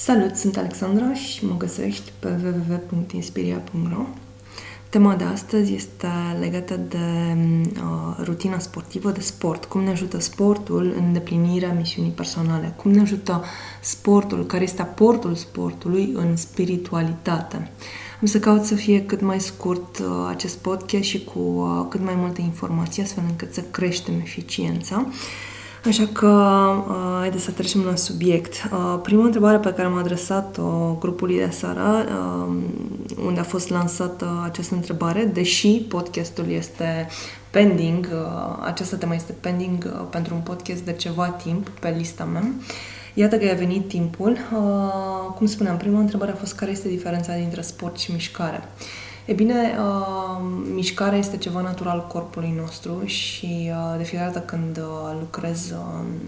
Salut, sunt Alexandra și mă găsești pe www.inspiria.ro Tema de astăzi este legată de uh, rutina sportivă, de sport. Cum ne ajută sportul în îndeplinirea misiunii personale? Cum ne ajută sportul? Care este aportul sportului în spiritualitate? Am să caut să fie cât mai scurt uh, acest podcast și cu uh, cât mai multe informații, astfel încât să creștem eficiența. Uh, Așa că, uh, haideți să trecem la subiect. Uh, prima întrebare pe care am adresat-o grupului de seară, uh, unde a fost lansată această întrebare, deși podcastul este pending, uh, această temă este pending uh, pentru un podcast de ceva timp pe lista mea, Iată că a venit timpul. Uh, cum spuneam, prima întrebare a fost care este diferența dintre sport și mișcare. Uh, E bine, uh, mișcarea este ceva natural corpului nostru și uh, de fiecare dată când uh, lucrez uh,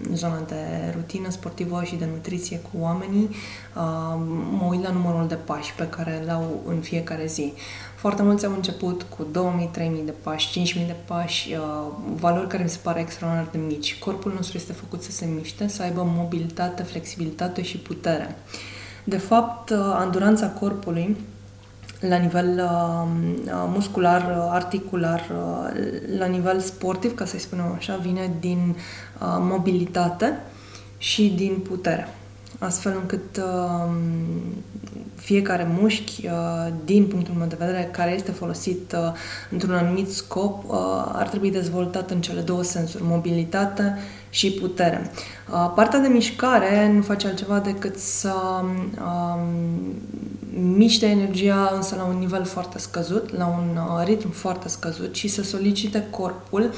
în zona de rutină sportivă și de nutriție cu oamenii, uh, mă uit la numărul de pași pe care le au în fiecare zi. Foarte mulți au început cu 2000-3000 de pași, 5000 de pași, uh, valori care mi se pare extraordinar de mici. Corpul nostru este făcut să se miște, să aibă mobilitate, flexibilitate și putere. De fapt, uh, anduranța corpului la nivel uh, uh, muscular, uh, articular, uh, la nivel sportiv, ca să-i spunem așa, vine din uh, mobilitate și din putere. Astfel încât uh, fiecare mușchi, uh, din punctul meu de vedere, care este folosit uh, într-un anumit scop, uh, ar trebui dezvoltat în cele două sensuri, mobilitate și putere. Partea de mișcare nu face altceva decât să um, miște energia însă la un nivel foarte scăzut, la un ritm foarte scăzut și să solicite corpul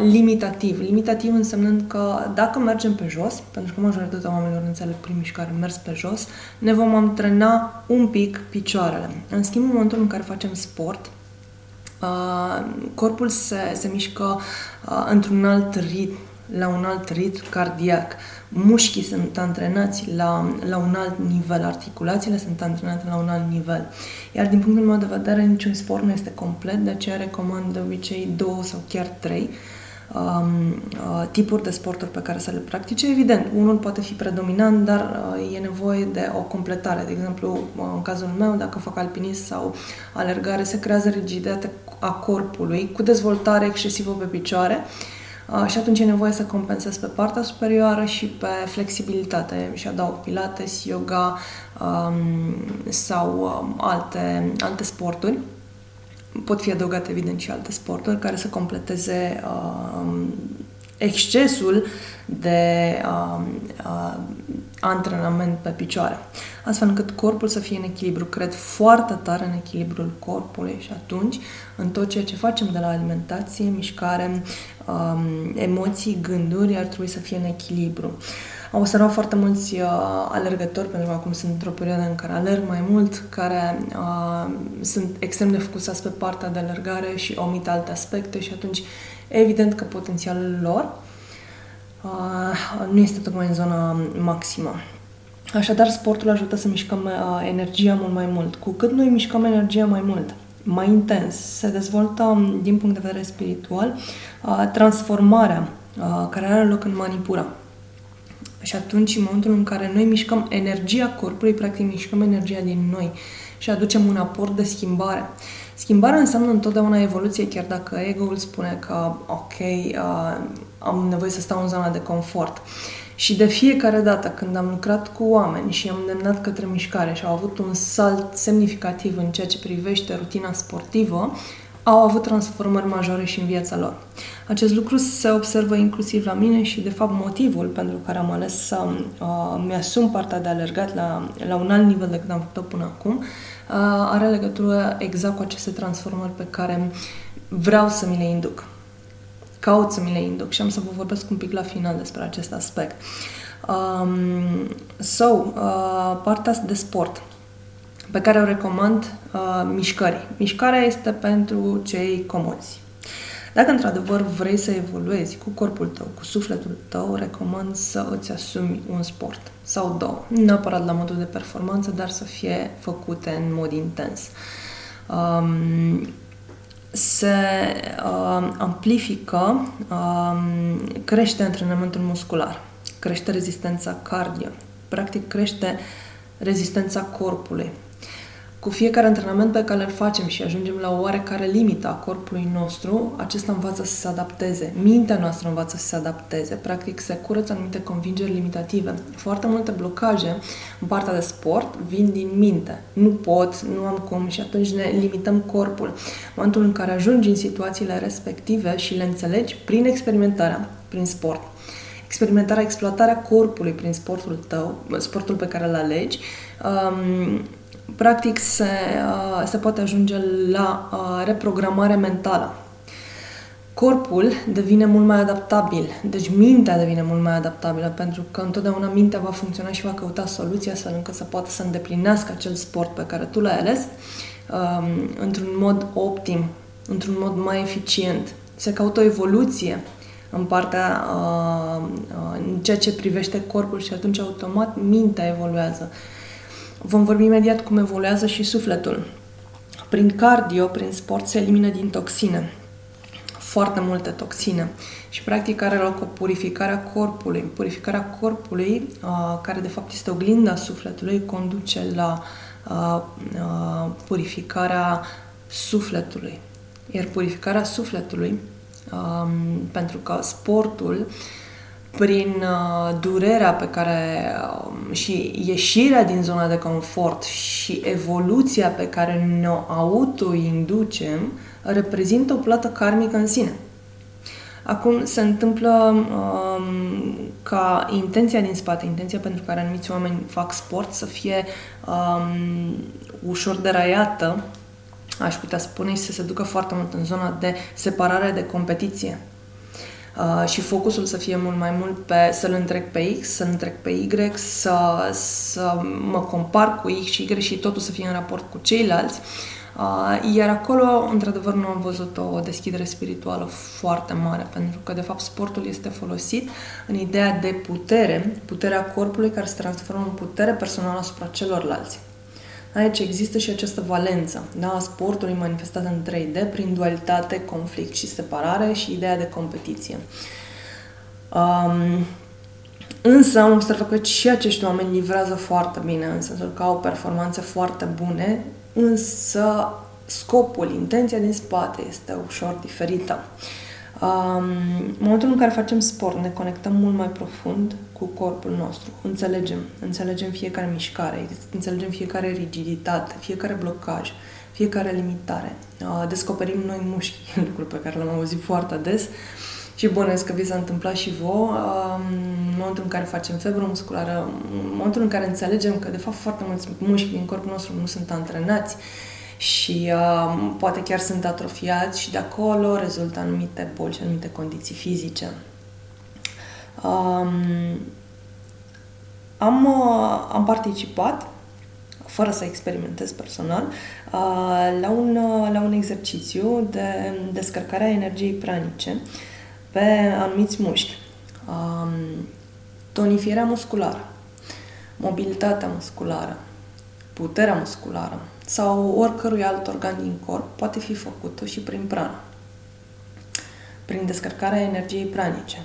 limitativ. Limitativ însemnând că dacă mergem pe jos, pentru că majoritatea oamenilor înțeleg prin mișcare mers pe jos, ne vom antrena un pic picioarele. În schimb, în momentul în care facem sport, corpul se, se mișcă într-un alt ritm, la un alt ritm cardiac. Mușchii sunt antrenați la, la un alt nivel, articulațiile sunt antrenate la un alt nivel. Iar din punctul meu de vedere, niciun sport nu este complet, de aceea recomand de obicei două sau chiar trei um, uh, tipuri de sporturi pe care să le practice. Evident, unul poate fi predominant, dar uh, e nevoie de o completare. De exemplu, uh, în cazul meu, dacă fac alpinism sau alergare, se creează rigiditate a corpului cu dezvoltare excesivă pe picioare. Uh, și atunci e nevoie să compensez pe partea superioară și pe flexibilitate și adaug pilates, yoga um, sau um, alte, alte sporturi. Pot fi adăugate, evident, și alte sporturi care să completeze um, excesul de uh, uh, antrenament pe picioare, astfel încât corpul să fie în echilibru. Cred foarte tare în echilibrul corpului și atunci, în tot ceea ce facem de la alimentație, mișcare, um, emoții, gânduri, ar trebui să fie în echilibru. Am observat foarte mulți uh, alergători, pentru că acum sunt într-o perioadă în care alerg mai mult, care uh, sunt extrem de focusați pe partea de alergare și omit alte aspecte și atunci evident că potențialul lor uh, nu este tocmai în zona maximă. Așadar, sportul ajută să mișcăm uh, energia mult mai mult. Cu cât noi mișcăm energia mai mult, mai intens, se dezvoltă, um, din punct de vedere spiritual, uh, transformarea uh, care are loc în manipura. Și atunci, în momentul în care noi mișcăm energia corpului, practic mișcăm energia din noi și aducem un aport de schimbare. Schimbarea înseamnă întotdeauna evoluție, chiar dacă ego-ul spune că, ok, uh, am nevoie să stau în zona de confort. Și de fiecare dată când am lucrat cu oameni și am îndemnat către mișcare și au avut un salt semnificativ în ceea ce privește rutina sportivă, au avut transformări majore și în viața lor. Acest lucru se observă inclusiv la mine și, de fapt, motivul pentru care am ales să uh, mi-asum partea de alergat la, la un alt nivel decât am făcut până acum, uh, are legătură exact cu aceste transformări pe care vreau să mi le induc. Caut să mi le induc și am să vă vorbesc un pic la final despre acest aspect. Um, so, uh, partea de sport pe care o recomand uh, mișcării. Mișcarea este pentru cei comozi. Dacă într-adevăr vrei să evoluezi cu corpul tău, cu sufletul tău, recomand să îți asumi un sport sau două. Nu neapărat la modul de performanță, dar să fie făcute în mod intens. Um, se uh, amplifică, uh, crește antrenamentul muscular, crește rezistența cardio, Practic crește rezistența corpului. Cu fiecare antrenament pe care îl facem și ajungem la o oarecare limită a corpului nostru, acesta învață să se adapteze. Mintea noastră învață să se adapteze. Practic, se curăță anumite convingeri limitative. Foarte multe blocaje în partea de sport vin din minte. Nu pot, nu am cum și atunci ne limităm corpul. În momentul în care ajungi în situațiile respective și le înțelegi prin experimentarea, prin sport experimentarea, exploatarea corpului prin sportul tău, sportul pe care îl alegi, um, practic se, uh, se poate ajunge la uh, reprogramare mentală. Corpul devine mult mai adaptabil, deci mintea devine mult mai adaptabilă, pentru că întotdeauna mintea va funcționa și va căuta soluția astfel încât să poată să îndeplinească acel sport pe care tu l-ai ales um, într-un mod optim, într-un mod mai eficient. Se caută o evoluție în partea, uh, uh, în ceea ce privește corpul și atunci automat mintea evoluează. Vom vorbi imediat cum evoluează și sufletul. Prin cardio, prin sport, se elimină din toxine. Foarte multe toxine. Și practic are loc o purificare a corpului. Purificarea corpului, uh, care de fapt este oglinda sufletului, conduce la uh, uh, purificarea sufletului. Iar purificarea sufletului, um, pentru că sportul prin uh, durerea pe care uh, și ieșirea din zona de confort și evoluția pe care ne-o autoinducem reprezintă o plată karmică în sine. Acum se întâmplă um, ca intenția din spate, intenția pentru care anumiți oameni fac sport să fie um, ușor deraiată, aș putea spune, și să se ducă foarte mult în zona de separare de competiție uh, și focusul să fie mult mai mult pe să-l întrec pe X, să-l întrec pe Y, să, să mă compar cu X și Y și totul să fie în raport cu ceilalți. Uh, iar acolo, într-adevăr, nu am văzut o deschidere spirituală foarte mare, pentru că, de fapt, sportul este folosit în ideea de putere, puterea corpului care se transformă în putere personală asupra celorlalți. Aici există și această valență. Da? Sportul e manifestat în 3D prin dualitate, conflict și separare și ideea de competiție. Um, însă am observat că și acești oameni livrează foarte bine, în sensul că au performanțe foarte bune, însă scopul, intenția din spate este ușor diferită. Um, în momentul în care facem sport, ne conectăm mult mai profund cu corpul nostru. Înțelegem, înțelegem fiecare mișcare, înțelegem fiecare rigiditate, fiecare blocaj, fiecare limitare. Uh, descoperim noi mușchi, lucruri pe care le-am auzit foarte des și bănuiesc că vi s-a întâmplat și vouă. Uh, în momentul în care facem febră musculară, în momentul în care înțelegem că de fapt foarte mulți mușchi din corpul nostru nu sunt antrenați, și uh, poate chiar sunt atrofiați și de acolo rezultă anumite boli și anumite condiții fizice. Um, am, uh, am participat, fără să experimentez personal, uh, la, un, uh, la un exercițiu de descărcare a energiei pranice pe anumiți mușchi. Um, tonifierea musculară, mobilitatea musculară, puterea musculară sau oricărui alt organ din corp poate fi făcută și prin prana, prin descărcarea energiei pranice.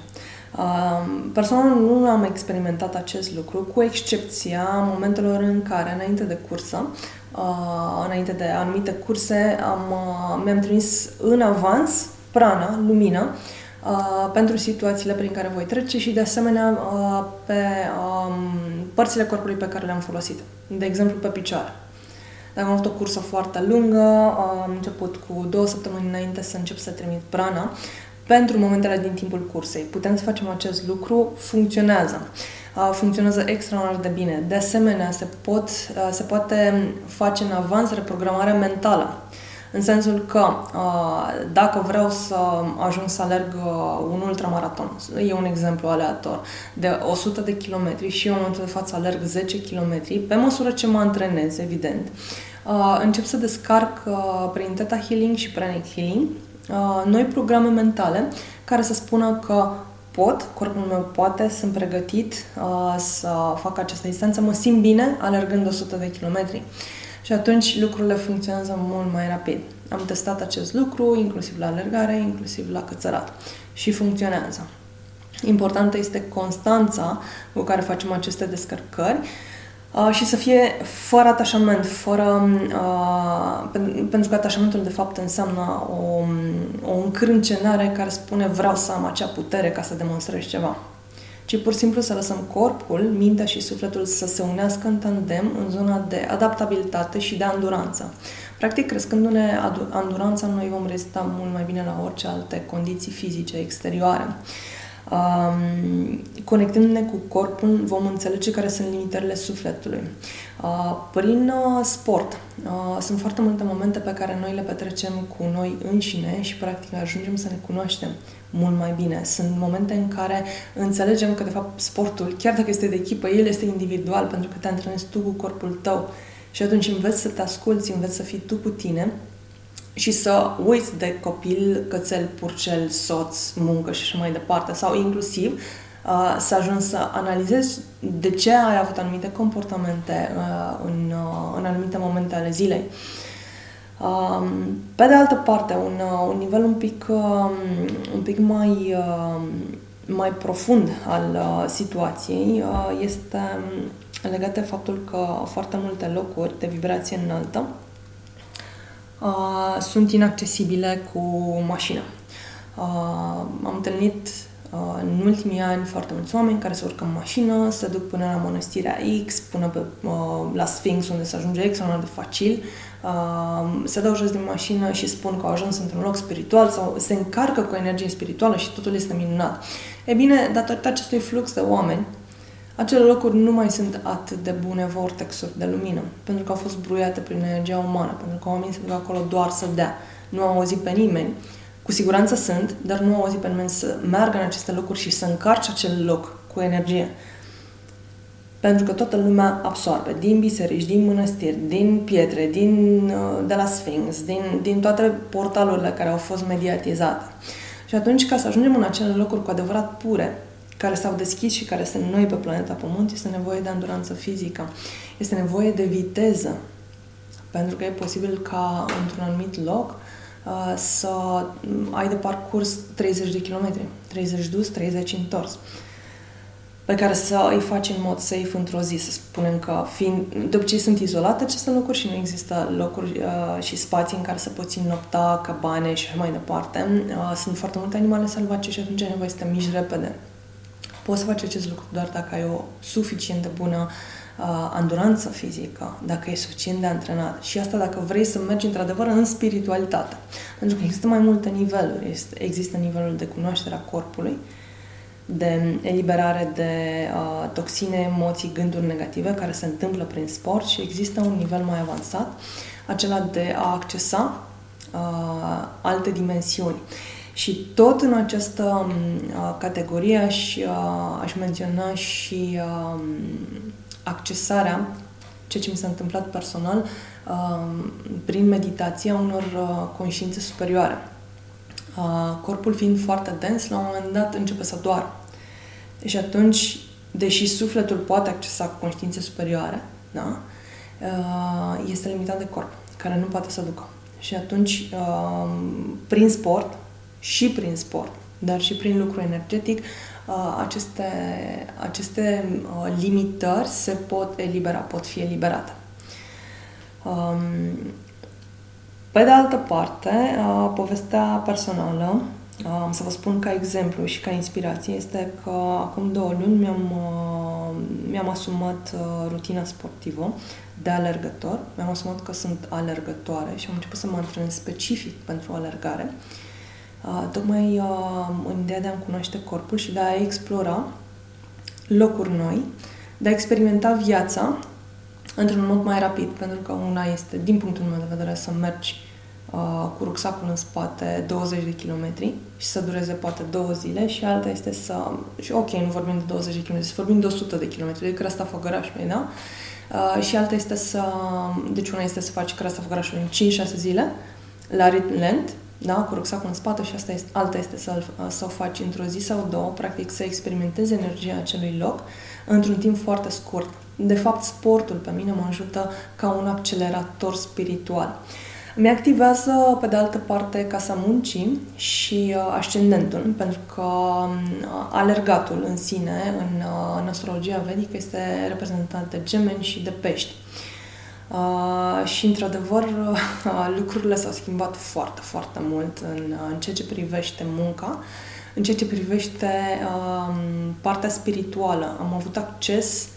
Personal nu am experimentat acest lucru, cu excepția momentelor în care, înainte de cursă, înainte de anumite curse, am, mi-am trimis în avans prana, lumină, pentru situațiile prin care voi trece și, de asemenea, pe părțile corpului pe care le-am folosit. De exemplu, pe picioare. Dacă am avut o cursă foarte lungă, am început cu două săptămâni înainte să încep să trimit prana pentru momentele din timpul cursei. Putem să facem acest lucru, funcționează. Funcționează extraordinar de bine. De asemenea, se, pot, se poate face în avans reprogramarea mentală. În sensul că dacă vreau să ajung să alerg un ultramaraton, e un exemplu aleator, de 100 de kilometri și eu în momentul de față alerg 10 kilometri, pe măsură ce mă antrenez, evident, încep să descarc prin Theta Healing și Pranic Healing noi programe mentale care să spună că pot, corpul meu poate, sunt pregătit uh, să fac această distanță, mă simt bine alergând 100 de kilometri. Și atunci lucrurile funcționează mult mai rapid. Am testat acest lucru, inclusiv la alergare, inclusiv la cățărat. Și funcționează. Importantă este constanța cu care facem aceste descărcări uh, și să fie fără atașament, fără, uh, pentru că atașamentul de fapt înseamnă o, o încrâncenare care spune vreau să am acea putere ca să demonstrez ceva ci pur și simplu să lăsăm corpul, mintea și sufletul să se unească în tandem în zona de adaptabilitate și de anduranță. Practic, crescându-ne anduranța, noi vom rezista mult mai bine la orice alte condiții fizice exterioare. Um, conectându-ne cu corpul, vom înțelege care sunt limitările sufletului. Uh, prin uh, sport, uh, sunt foarte multe momente pe care noi le petrecem cu noi înșine și, practic, ajungem să ne cunoaștem mult mai bine. Sunt momente în care înțelegem că, de fapt, sportul, chiar dacă este de echipă, el este individual, pentru că te antrenezi tu cu corpul tău. Și atunci înveți să te asculți, înveți să fii tu cu tine și să uiți de copil, cățel, purcel, soț, muncă și așa mai departe. Sau inclusiv uh, să ajungi să analizezi de ce ai avut anumite comportamente uh, în, uh, în anumite momente ale zilei. Um, pe de altă parte, un, uh, un nivel un pic, um, un pic mai, uh, mai profund al uh, situației uh, este legat de faptul că foarte multe locuri de vibrație înaltă uh, sunt inaccesibile cu mașina. Uh, am întâlnit uh, în ultimii ani foarte mulți oameni care se urcă în mașină, se duc până la mănăstirea X, până pe, uh, la Sphinx, unde se ajunge extraordinar de facil, uh, se dau jos din mașină și spun că au ajuns într-un loc spiritual sau se încarcă cu energie spirituală și totul este minunat. E bine, datorită acestui flux de oameni, acele locuri nu mai sunt atât de bune vortexuri de lumină, pentru că au fost bruiate prin energia umană, pentru că oamenii se duc acolo doar să dea. Nu au auzit pe nimeni. Cu siguranță sunt, dar nu au auzit pe nimeni să meargă în aceste locuri și să încarce acel loc cu energie. Pentru că toată lumea absorbe din biserici, din mănăstiri, din pietre, din, uh, de la Sphinx, din, din toate portalurile care au fost mediatizate. Și atunci, ca să ajungem în acele locuri cu adevărat pure, care s-au deschis și care sunt noi pe planeta Pământ, este nevoie de anduranță fizică. Este nevoie de viteză. Pentru că e posibil ca într-un anumit loc uh, să ai de parcurs 30 de kilometri, 30 dus, 30 întors pe care să îi faci în mod safe într-o zi, să spunem că fiind, de obicei sunt izolate aceste locuri și nu există locuri uh, și spații în care să poți înnopta, cabane și așa mai departe. Uh, sunt foarte multe animale salvace și atunci ai nevoie să te miști repede. Poți să faci acest lucru doar dacă ai o suficient de bună uh, anduranță fizică, dacă e suficient de antrenat. Și asta dacă vrei să mergi într-adevăr în spiritualitate. Pentru că există mai multe niveluri. Este, există nivelul de cunoaștere a corpului, de eliberare de uh, toxine, emoții, gânduri negative care se întâmplă prin sport și există un nivel mai avansat, acela de a accesa uh, alte dimensiuni. Și tot în această uh, categorie aș, uh, aș menționa și uh, accesarea, ceea ce mi s-a întâmplat personal, uh, prin meditația unor uh, conștiințe superioare. Uh, corpul fiind foarte dens, la un moment dat începe să doară. Și atunci, deși sufletul poate accesa conștiințe superioare, da? Uh, este limitat de corp, care nu poate să ducă. Și atunci, uh, prin sport, și prin sport, dar și prin lucru energetic, uh, aceste, aceste uh, limitări se pot elibera, pot fi eliberate. Um, pe de altă parte, uh, povestea personală, să vă spun ca exemplu și ca inspirație, este că acum două luni mi-am, mi-am asumat rutina sportivă de alergător. Mi-am asumat că sunt alergătoare și am început să mă antrenez specific pentru alergare. Uh, Uh, tocmai uh, în ideea de a-mi cunoaște corpul și de a explora locuri noi, de a experimenta viața într-un mod mai rapid, pentru că una este, din punctul meu de vedere, să mergi uh, cu rucsacul în spate 20 de kilometri și să dureze poate două zile și alta este să... Și ok, nu vorbim de 20 de kilometri, să vorbim de 100 de kilometri, de Crăsta Făgărașului, da? Uh, și alta este să... Deci una este să faci Crăsta Făgărașului în 5-6 zile, la ritm lent, da, cu rucsacul în spate și asta este, alta este să, să o faci într-o zi sau două, practic să experimentezi energia acelui loc într-un timp foarte scurt. De fapt, sportul pe mine mă ajută ca un accelerator spiritual. Mi activează, pe de altă parte, casa muncii și uh, ascendentul, pentru că uh, alergatul în sine, în, uh, în astrologia vedică, este reprezentat de gemeni și de pești. Uh, și, într-adevăr, uh, lucrurile s-au schimbat foarte, foarte mult în, uh, în ceea ce privește munca, în ceea ce privește uh, partea spirituală. Am avut acces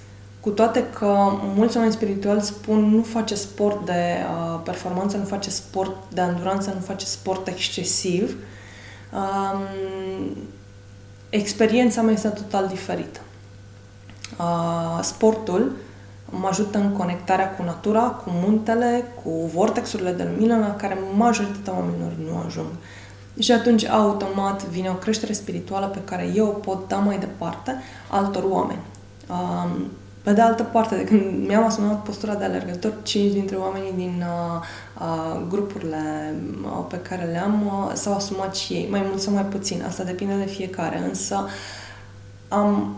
cu toate că mulți oameni spirituali spun nu face sport de uh, performanță, nu face sport de anduranță, nu face sport excesiv, um, experiența mea este total diferită. Uh, sportul mă ajută în conectarea cu natura, cu muntele, cu vortexurile de lumină la care majoritatea oamenilor nu ajung. Și atunci, automat, vine o creștere spirituală pe care eu o pot da mai departe altor oameni. Um, pe de altă parte, de când mi-am asumat postura de alergător, cinci dintre oamenii din uh, uh, grupurile uh, pe care le-am uh, s-au asumat și ei, mai mult sau mai puțin. Asta depinde de fiecare, însă am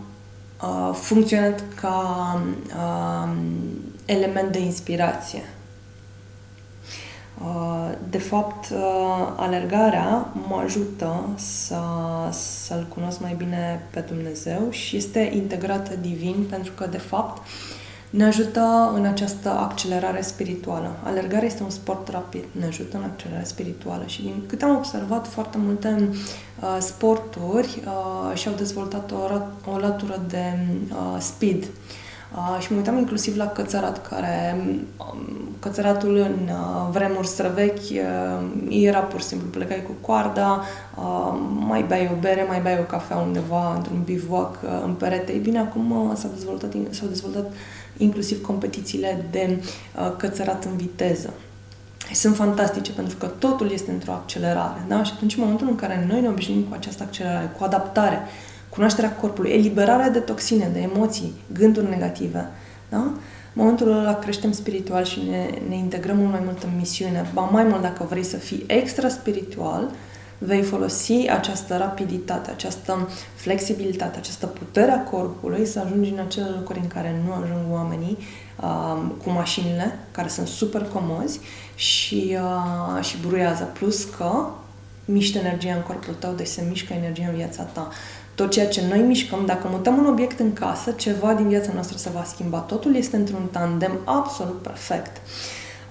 uh, funcționat ca uh, element de inspirație. Uh, de fapt, uh, alergarea mă ajută să, să-L cunosc mai bine pe Dumnezeu și este integrată divin pentru că, de fapt, ne ajută în această accelerare spirituală. Alergarea este un sport rapid, ne ajută în accelerare spirituală și din câte am observat, foarte multe uh, sporturi uh, și-au dezvoltat o, o latură de uh, speed. Uh, Uh, și mă uitam inclusiv la cățărat, care um, cățăratul în uh, vremuri străvechi uh, era pur și simplu plecai cu coarda, uh, mai bei o bere, mai bei o cafea undeva într-un bivouac uh, în perete. Ei bine, acum uh, s-au dezvoltat, s-au dezvoltat inclusiv competițiile de uh, cățărat în viteză. Sunt fantastice pentru că totul este într-o accelerare. Da? Și atunci, în momentul în care noi ne obișnuim cu această accelerare, cu adaptare, cunoașterea corpului, eliberarea de toxine, de emoții, gânduri negative. Da? În momentul ăla creștem spiritual și ne, ne integrăm mult mai mult în misiune. Ba mai mult, dacă vrei să fii extra spiritual, vei folosi această rapiditate, această flexibilitate, această putere a corpului să ajungi în acele locuri în care nu ajung oamenii uh, cu mașinile, care sunt super comozi și, uh, și bruiază. Plus că miști energia în corpul tău, deci se mișcă energia în viața ta tot ceea ce noi mișcăm, dacă mutăm un obiect în casă, ceva din viața noastră se va schimba. Totul este într-un tandem absolut perfect.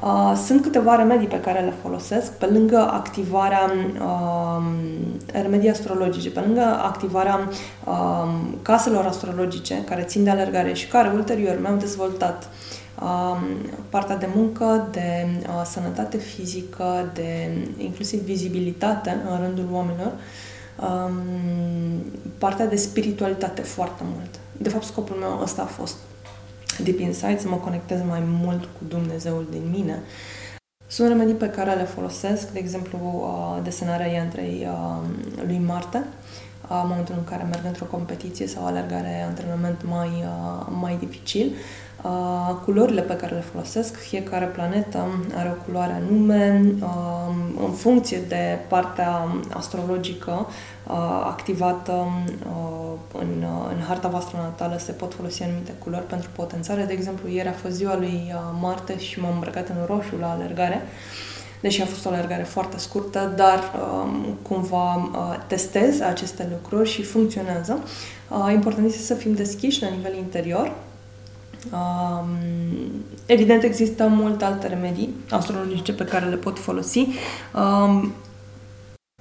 Uh, sunt câteva remedii pe care le folosesc pe lângă activarea uh, remedii astrologice, pe lângă activarea uh, caselor astrologice care țin de alergare și care ulterior mi-au dezvoltat uh, partea de muncă, de uh, sănătate fizică, de inclusiv vizibilitate în rândul oamenilor. Uh, um, partea de spiritualitate foarte mult. De fapt, scopul meu ăsta a fost deep inside, să mă conectez mai mult cu Dumnezeul din mine. Sunt remedii pe care le folosesc, de exemplu, uh, desenarea iantrei uh, lui Marte, uh, în momentul în care merg într-o competiție sau alergare, antrenament mai, uh, mai dificil. Uh, culorile pe care le folosesc, fiecare planetă are o culoare anume, uh, în funcție de partea astrologică uh, activată uh, în, uh, în harta voastră natală, se pot folosi anumite culori pentru potențare. De exemplu, ieri a fost ziua lui uh, Marte și m-am îmbrăcat în roșu la alergare. Deși a fost o alergare foarte scurtă, dar um, cumva uh, testez aceste lucruri și funcționează. Uh, important este să fim deschiși la nivel interior, Um, evident, există multe alte remedii astrologice pe care le pot folosi. Um,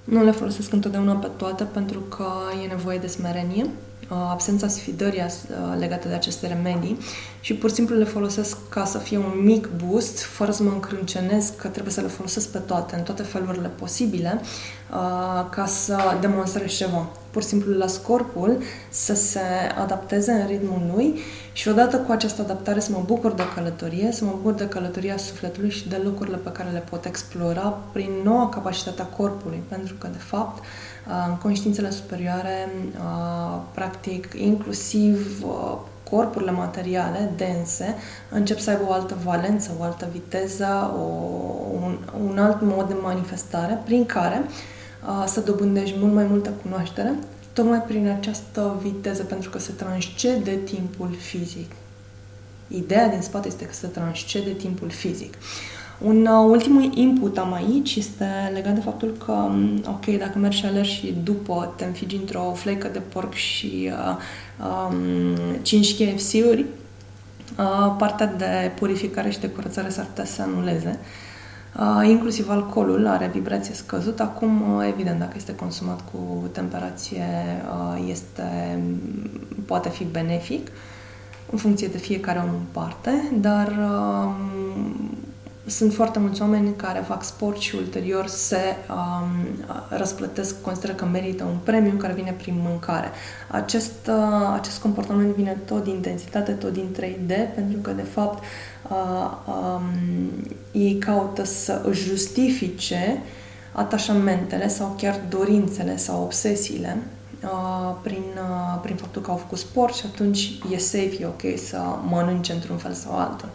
nu le folosesc întotdeauna pe toate pentru că e nevoie de smerenie, uh, absența sfidării uh, legată de aceste remedii și pur și simplu le folosesc ca să fie un mic boost, fără să mă încrâncenez că trebuie să le folosesc pe toate, în toate felurile posibile, uh, ca să demonstrez ceva. Pur și simplu las corpul să se adapteze în ritmul lui și odată cu această adaptare să mă bucur de călătorie, să mă bucur de călătoria sufletului și de lucrurile pe care le pot explora prin noua capacitate a corpului, pentru că, de fapt, în conștiințele superioare, practic, inclusiv corpurile materiale dense încep să aibă o altă valență, o altă viteză, o, un, un alt mod de manifestare prin care uh, să dobândești mult mai multă cunoaștere, tocmai prin această viteză, pentru că se transcede timpul fizic. Ideea din spate este că se transcede timpul fizic. Un uh, ultimul input am aici este legat de faptul că, um, ok, dacă mergi și alergi și după te înfigi într-o flecă de porc și uh, um, 5 KFC-uri, uh, partea de purificare și de curățare s-ar putea să se anuleze. Uh, inclusiv alcoolul are vibrație scăzută. Acum, uh, evident, dacă este consumat cu temperație, uh, este, poate fi benefic în funcție de fiecare om în parte, dar uh, sunt foarte mulți oameni care fac sport și ulterior se um, răsplătesc, consideră că merită un premiu care vine prin mâncare. Acest, uh, acest comportament vine tot din intensitate, tot din 3D, pentru că, de fapt, uh, um, ei caută să își justifice atașamentele sau chiar dorințele sau obsesiile uh, prin, uh, prin faptul că au făcut sport și atunci e safe, e ok să mănânce într-un fel sau altul.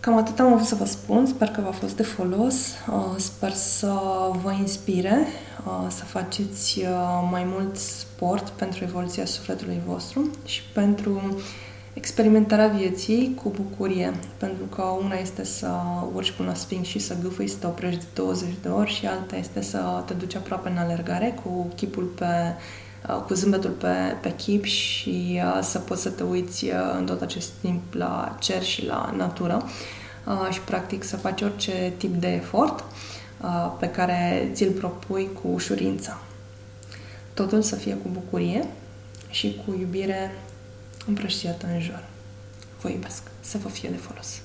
Cam atât am vrut să vă spun, sper că v-a fost de folos, uh, sper să vă inspire uh, să faceți uh, mai mult sport pentru evoluția sufletului vostru și pentru experimentarea vieții cu bucurie, pentru că una este să urci până la sfinx și să gâfâi, să te oprești de 20 de ori și alta este să te duci aproape în alergare cu chipul pe cu zâmbetul pe, pe chip și uh, să poți să te uiți uh, în tot acest timp la cer și la natură uh, și practic să faci orice tip de efort uh, pe care ți-l propui cu ușurință. Totul să fie cu bucurie și cu iubire împrăștiată în jur. Vă iubesc. Să vă fie de folos.